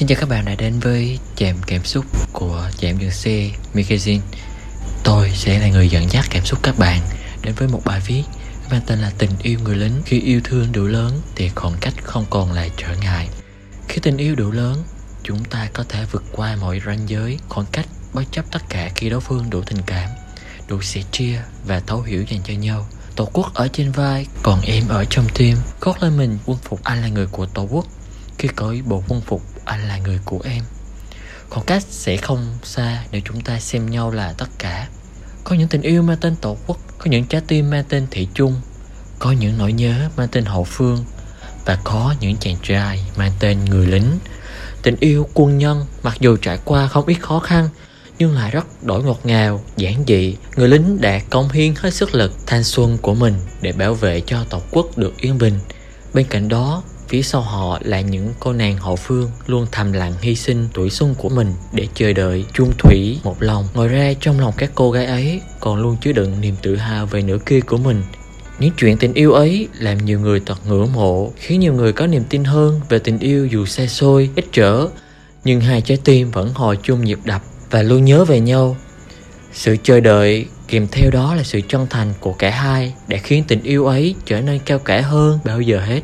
Xin chào các bạn đã đến với chạm cảm xúc của chạm dừng xe magazine Tôi sẽ là người dẫn dắt cảm xúc các bạn đến với một bài viết mang tên là Tình yêu người lính. Khi yêu thương đủ lớn thì khoảng cách không còn là trở ngại. Khi tình yêu đủ lớn, chúng ta có thể vượt qua mọi ranh giới, khoảng cách bất chấp tất cả khi đối phương đủ tình cảm đủ sẻ chia và thấu hiểu dành cho nhau. Tổ quốc ở trên vai, còn em ở trong tim. Gót lên mình quân phục anh là người của Tổ quốc. Khi cởi bộ quân phục anh là người của em khoảng cách sẽ không xa nếu chúng ta xem nhau là tất cả có những tình yêu mang tên tổ quốc có những trái tim mang tên thị trung có những nỗi nhớ mang tên hậu phương và có những chàng trai mang tên người lính tình yêu quân nhân mặc dù trải qua không ít khó khăn nhưng lại rất đổi ngọt ngào, giản dị. Người lính đã công hiến hết sức lực, thanh xuân của mình để bảo vệ cho tổ quốc được yên bình. Bên cạnh đó, Phía sau họ là những cô nàng hậu phương luôn thầm lặng hy sinh tuổi xuân của mình để chờ đợi chung thủy một lòng. Ngoài ra trong lòng các cô gái ấy còn luôn chứa đựng niềm tự hào về nửa kia của mình. Những chuyện tình yêu ấy làm nhiều người thật ngưỡng mộ, khiến nhiều người có niềm tin hơn về tình yêu dù xa xôi, ít trở. Nhưng hai trái tim vẫn hồi chung nhịp đập và luôn nhớ về nhau. Sự chờ đợi kèm theo đó là sự chân thành của cả hai đã khiến tình yêu ấy trở nên cao cả hơn bao giờ hết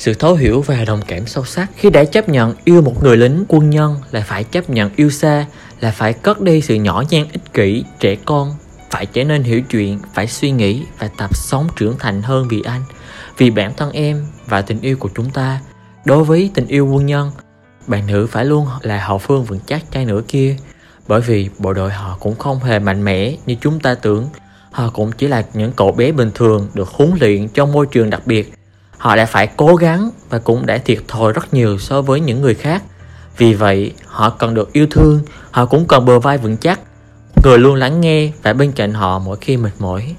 sự thấu hiểu và đồng cảm sâu sắc khi đã chấp nhận yêu một người lính quân nhân là phải chấp nhận yêu xa, là phải cất đi sự nhỏ nhen ích kỷ, trẻ con. Phải trở nên hiểu chuyện, phải suy nghĩ và tập sống trưởng thành hơn vì anh, vì bản thân em và tình yêu của chúng ta. Đối với tình yêu quân nhân, bạn nữ phải luôn là hậu phương vững chắc trai nữa kia. Bởi vì bộ đội họ cũng không hề mạnh mẽ như chúng ta tưởng. Họ cũng chỉ là những cậu bé bình thường được huấn luyện trong môi trường đặc biệt họ đã phải cố gắng và cũng đã thiệt thòi rất nhiều so với những người khác. Vì vậy, họ cần được yêu thương, họ cũng cần bờ vai vững chắc. Người luôn lắng nghe và bên cạnh họ mỗi khi mệt mỏi.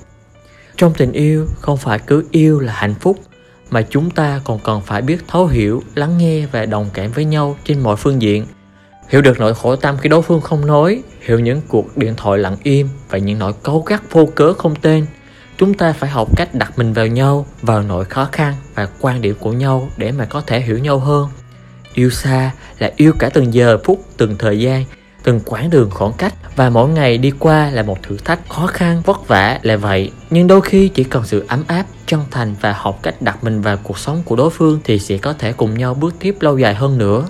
Trong tình yêu, không phải cứ yêu là hạnh phúc, mà chúng ta còn cần phải biết thấu hiểu, lắng nghe và đồng cảm với nhau trên mọi phương diện. Hiểu được nỗi khổ tâm khi đối phương không nói, hiểu những cuộc điện thoại lặng im và những nỗi cấu gắt vô cớ không tên chúng ta phải học cách đặt mình vào nhau, vào nỗi khó khăn và quan điểm của nhau để mà có thể hiểu nhau hơn. Yêu xa là yêu cả từng giờ phút, từng thời gian, từng quãng đường khoảng cách và mỗi ngày đi qua là một thử thách khó khăn, vất vả là vậy. Nhưng đôi khi chỉ cần sự ấm áp, chân thành và học cách đặt mình vào cuộc sống của đối phương thì sẽ có thể cùng nhau bước tiếp lâu dài hơn nữa.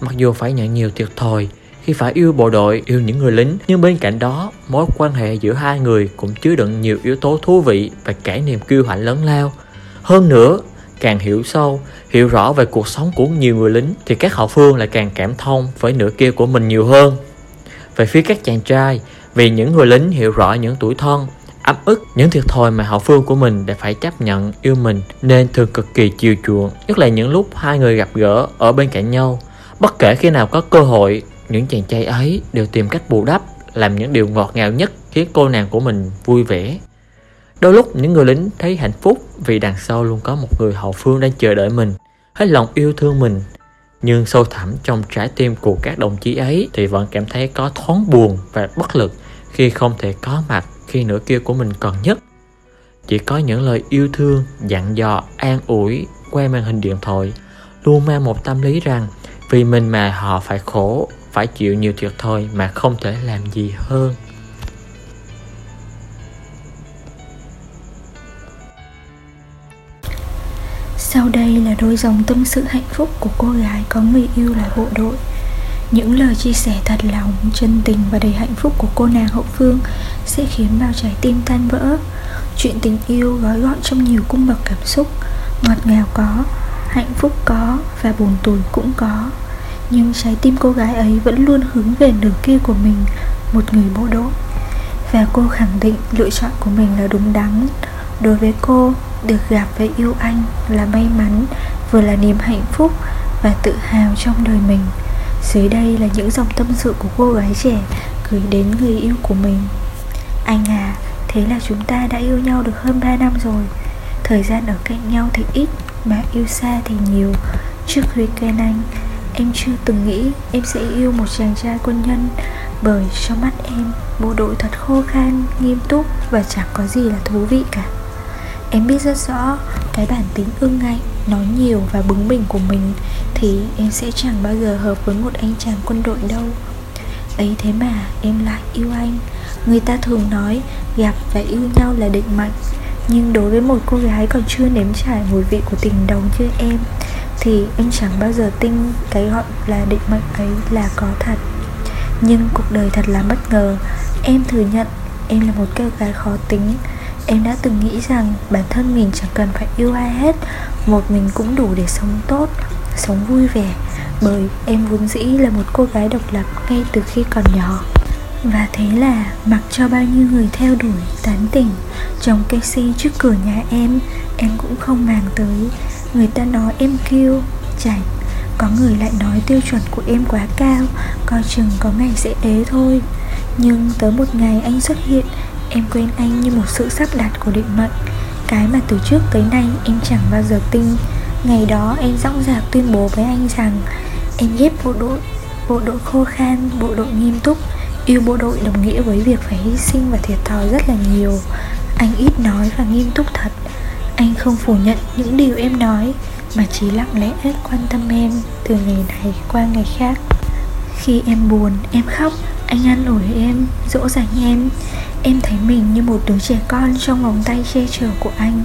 Mặc dù phải nhận nhiều thiệt thòi khi phải yêu bộ đội, yêu những người lính, nhưng bên cạnh đó, mối quan hệ giữa hai người cũng chứa đựng nhiều yếu tố thú vị và cả niềm kiêu hãnh lớn lao. Hơn nữa, càng hiểu sâu, hiểu rõ về cuộc sống của nhiều người lính thì các hậu phương lại càng cảm thông với nửa kia của mình nhiều hơn. Về phía các chàng trai, vì những người lính hiểu rõ những tuổi thân, ấm ức những thiệt thòi mà hậu phương của mình đã phải chấp nhận yêu mình nên thường cực kỳ chiều chuộng nhất là những lúc hai người gặp gỡ ở bên cạnh nhau bất kể khi nào có cơ hội những chàng trai ấy đều tìm cách bù đắp, làm những điều ngọt ngào nhất khiến cô nàng của mình vui vẻ. Đôi lúc, những người lính thấy hạnh phúc vì đằng sau luôn có một người hậu phương đang chờ đợi mình, hết lòng yêu thương mình. Nhưng sâu thẳm trong trái tim của các đồng chí ấy thì vẫn cảm thấy có thoáng buồn và bất lực khi không thể có mặt khi nửa kia của mình cần nhất. Chỉ có những lời yêu thương, dặn dò, an ủi qua màn hình điện thoại, luôn mang một tâm lý rằng vì mình mà họ phải khổ phải chịu nhiều thiệt thòi mà không thể làm gì hơn. Sau đây là đôi dòng tâm sự hạnh phúc của cô gái có người yêu là bộ đội. Những lời chia sẻ thật lòng, chân tình và đầy hạnh phúc của cô nàng hậu phương Sẽ khiến bao trái tim tan vỡ. Chuyện tình yêu gói gọn trong nhiều cung bậc cảm xúc Ngọt ngào có, hạnh phúc có và buồn tủi cũng có nhưng trái tim cô gái ấy vẫn luôn hướng về nửa kia của mình, một người bộ đội và cô khẳng định lựa chọn của mình là đúng đắn. Đối với cô, được gặp và yêu anh là may mắn, vừa là niềm hạnh phúc và tự hào trong đời mình. Dưới đây là những dòng tâm sự của cô gái trẻ gửi đến người yêu của mình. Anh à thế là chúng ta đã yêu nhau được hơn 3 năm rồi. Thời gian ở cạnh nhau thì ít, mà yêu xa thì nhiều. Trước khi quen anh Em chưa từng nghĩ em sẽ yêu một chàng trai quân nhân Bởi trong mắt em bộ đội thật khô khan, nghiêm túc và chẳng có gì là thú vị cả. Em biết rất rõ cái bản tính ương ngạnh nói nhiều và bướng bỉnh của mình thì em sẽ chẳng bao giờ hợp với một anh chàng quân đội đâu. Ấy thế mà em lại yêu anh. Người ta thường nói gặp và yêu nhau là định mệnh nhưng đối với một cô gái còn chưa nếm trải mùi vị của tình đầu như em thì em chẳng bao giờ tin cái gọi là định mệnh ấy là có thật. Nhưng cuộc đời thật là bất ngờ. Em thừa nhận em là một cô gái khó tính. Em đã từng nghĩ rằng bản thân mình chẳng cần phải yêu ai hết. Một mình cũng đủ để sống tốt, sống vui vẻ. Bởi em vốn dĩ là một cô gái độc lập ngay từ khi còn nhỏ. Và thế là mặc cho bao nhiêu người theo đuổi, tán tỉnh. Trong cây si trước cửa nhà em Em cũng không màng tới. Người ta nói em kêu, chảnh Có người lại nói tiêu chuẩn của em quá cao Coi chừng có ngày sẽ ế thôi. Nhưng tới một ngày anh xuất hiện Em quên anh như một sự sắp đặt của định mệnh. Cái mà từ trước tới nay em chẳng bao giờ tin. Ngày đó em dõng dạc tuyên bố với anh rằng Em ghét bộ đội Bộ đội khô khan, bộ đội nghiêm túc Yêu bộ đội đồng nghĩa với việc phải hy sinh và thiệt thòi rất là nhiều. Anh ít nói và nghiêm túc thật. Anh không phủ nhận những điều em nói Mà chỉ lặng lẽ quan tâm em từ ngày này qua ngày khác. Khi em buồn, em khóc Anh an ủi em, dỗ dành em. Em thấy mình như một đứa trẻ con trong vòng tay che chở của anh.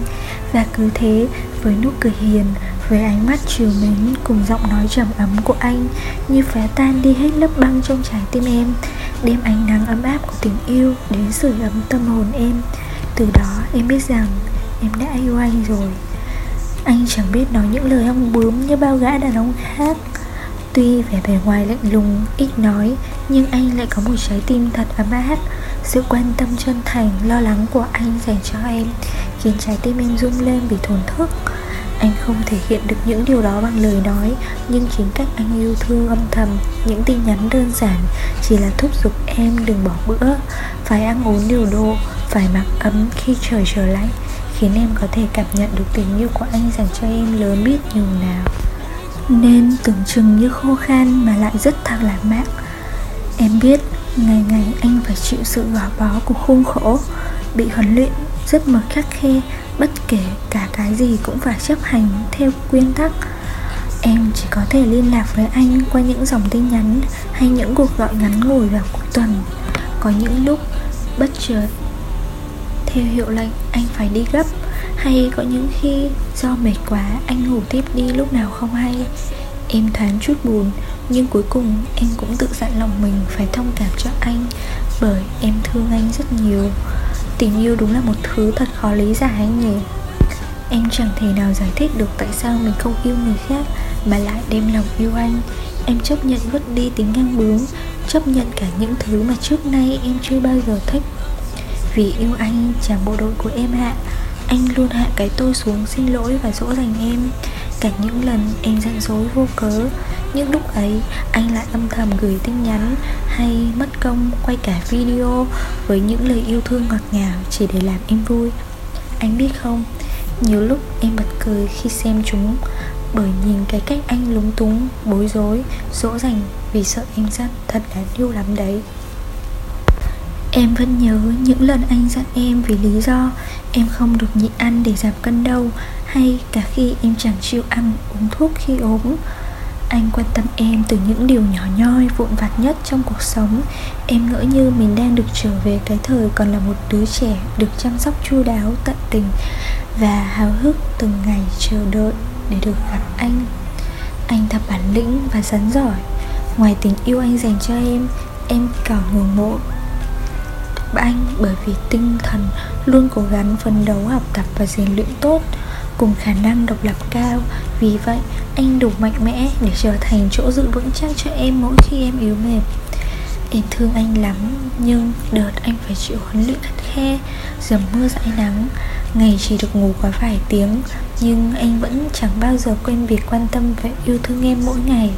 Và cứ thế, với nụ cười hiền, với ánh mắt chiều mến cùng giọng nói trầm ấm của anh Như phá tan đi hết lớp băng trong trái tim em Đêm ánh nắng ấm áp của tình yêu đến sưởi ấm tâm hồn em. Từ đó em biết rằng em đã yêu anh rồi. Anh chẳng biết nói những lời ong bướm như bao gã đàn ông khác. Tuy vẻ bề ngoài lạnh lùng, ít nói Nhưng anh lại có một trái tim thật ấm áp. Sự quan tâm chân thành, lo lắng của anh dành cho em Khiến trái tim em rung lên vì thổn thức. Anh không thể hiện được những điều đó bằng lời nói Nhưng chính cách anh yêu thương âm thầm Những tin nhắn đơn giản Chỉ là thúc giục em đừng bỏ bữa Phải ăn uống điều độ phải mặc ấm khi trời trở lạnh, Khiến em có thể cảm nhận được tình yêu của anh dành cho em lớn biết nhường nào. Nên tưởng chừng như khô khan mà lại rất thật lãng mạn. Em biết ngày ngày anh phải chịu sự gò bó của khuôn khổ, Bị huấn luyện rất mực khắc khe, bất kể cả cái gì cũng phải chấp hành theo nguyên tắc. Em chỉ có thể liên lạc với anh qua những dòng tin nhắn hay những cuộc gọi ngắn ngủi vào cuối tuần. Có những lúc bất chợt theo hiệu lệnh, anh phải đi gấp. Hay có những khi do mệt quá, anh ngủ tiếp đi lúc nào không hay. Em thoáng chút buồn, nhưng cuối cùng em cũng tự dặn lòng mình phải thông cảm cho anh, bởi em thương anh rất nhiều. Tình yêu đúng là một thứ thật khó lý giải anh nhỉ. Em chẳng thể nào giải thích được tại sao mình không yêu người khác, Mà lại đem lòng yêu anh. Em chấp nhận vứt đi tính ngang bướng, Chấp nhận cả những thứ mà trước nay em chưa bao giờ thích vì yêu anh chàng bộ đội của em hạ. Anh luôn hạ cái tôi xuống xin lỗi và dỗ dành em. Cả những lần em giận dối vô cớ, những lúc ấy anh lại âm thầm gửi tin nhắn Hay mất công quay cả video Với những lời yêu thương ngọt ngào Chỉ để làm em vui. Anh biết không, Nhiều lúc em bật cười khi xem chúng, Bởi nhìn cái cách anh lúng túng, Bối rối, Dỗ dành vì sợ em giận Thật đáng yêu lắm đấy. Em vẫn nhớ những lần anh dặn em vì lý do em không được nhịn ăn để giảm cân đâu, Hay cả khi em chẳng chịu ăn uống thuốc khi ốm. Anh quan tâm em từ những điều nhỏ nhoi, vụn vặt nhất trong cuộc sống. Em ngỡ như mình đang được trở về cái thời còn là một đứa trẻ Được chăm sóc chu đáo, tận tình Và háo hức từng ngày chờ đợi để được gặp anh. Anh thật bản lĩnh và rắn giỏi. Ngoài tình yêu anh dành cho em Em cả ngưỡng mộ anh, bởi vì tinh thần luôn cố gắng phấn đấu học tập và rèn luyện tốt, cùng khả năng độc lập cao. Vì vậy, anh đủ mạnh mẽ để trở thành chỗ dựa vững chắc cho em mỗi khi em yếu mềm. Em thương anh lắm, Nhưng đợt anh phải chịu huấn luyện khắt khe, Dầm mưa dãi nắng. Ngày chỉ được ngủ có vài tiếng, Nhưng anh vẫn chẳng bao giờ quên việc quan tâm và yêu thương em mỗi ngày.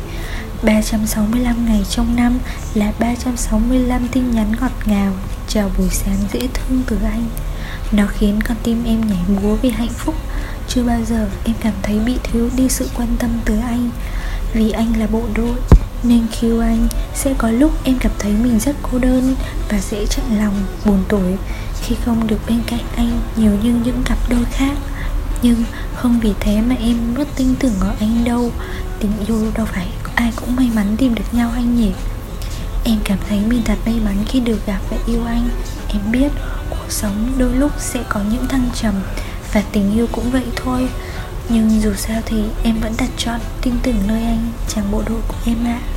365 ngày trong năm là 365 tin nhắn ngọt ngào. Chào buổi sáng dễ thương từ anh. Nó khiến con tim em nhảy múa vì hạnh phúc. Chưa bao giờ em cảm thấy bị thiếu đi sự quan tâm từ anh. Vì anh là bộ đội Nên khi anh sẽ có lúc em cảm thấy mình rất cô đơn Và dễ chạnh lòng, buồn tuổi Khi không được bên cạnh anh nhiều như những cặp đôi khác. Nhưng Không vì thế mà em mất tin tưởng ở anh đâu. Tình yêu đâu phải ai cũng may mắn tìm được nhau anh nhỉ? Em cảm thấy mình thật may mắn khi được gặp và yêu anh. Em biết cuộc sống đôi lúc sẽ có những thăng trầm Và tình yêu cũng vậy thôi. Nhưng dù sao thì em vẫn đặt chọn tin tưởng nơi anh, chàng bộ đội của em ạ. à.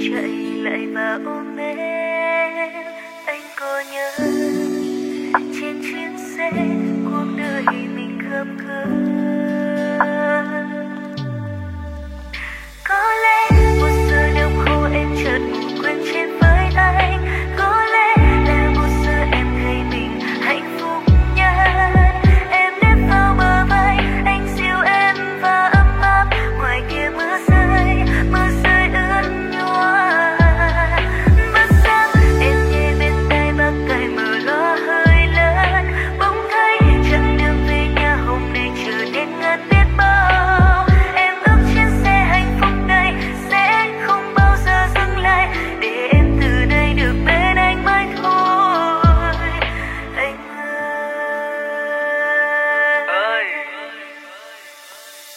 chạy lại và ôm em. Anh có nhớ trên chuyến xe, cuộc đời mình khâm khơi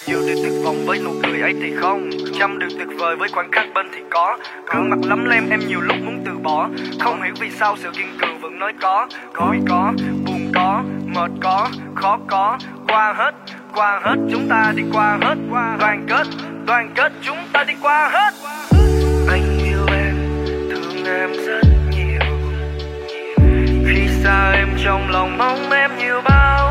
Yêu đến tuyệt vọng với nụ cười ấy thì không. Trăm điều tuyệt vời với khoảnh khắc bên thì có. Gương mặt lắm lem em nhiều lúc muốn từ bỏ. Không hiểu vì sao sự kiên cường vẫn nói có. Cối có, buồn có, mệt có, khó có. Qua hết, qua hết chúng ta đi qua hết. Đoàn kết, đoàn kết chúng ta đi qua hết. Anh yêu em, thương em rất nhiều. Khi xa em trong lòng mong em nhiều bao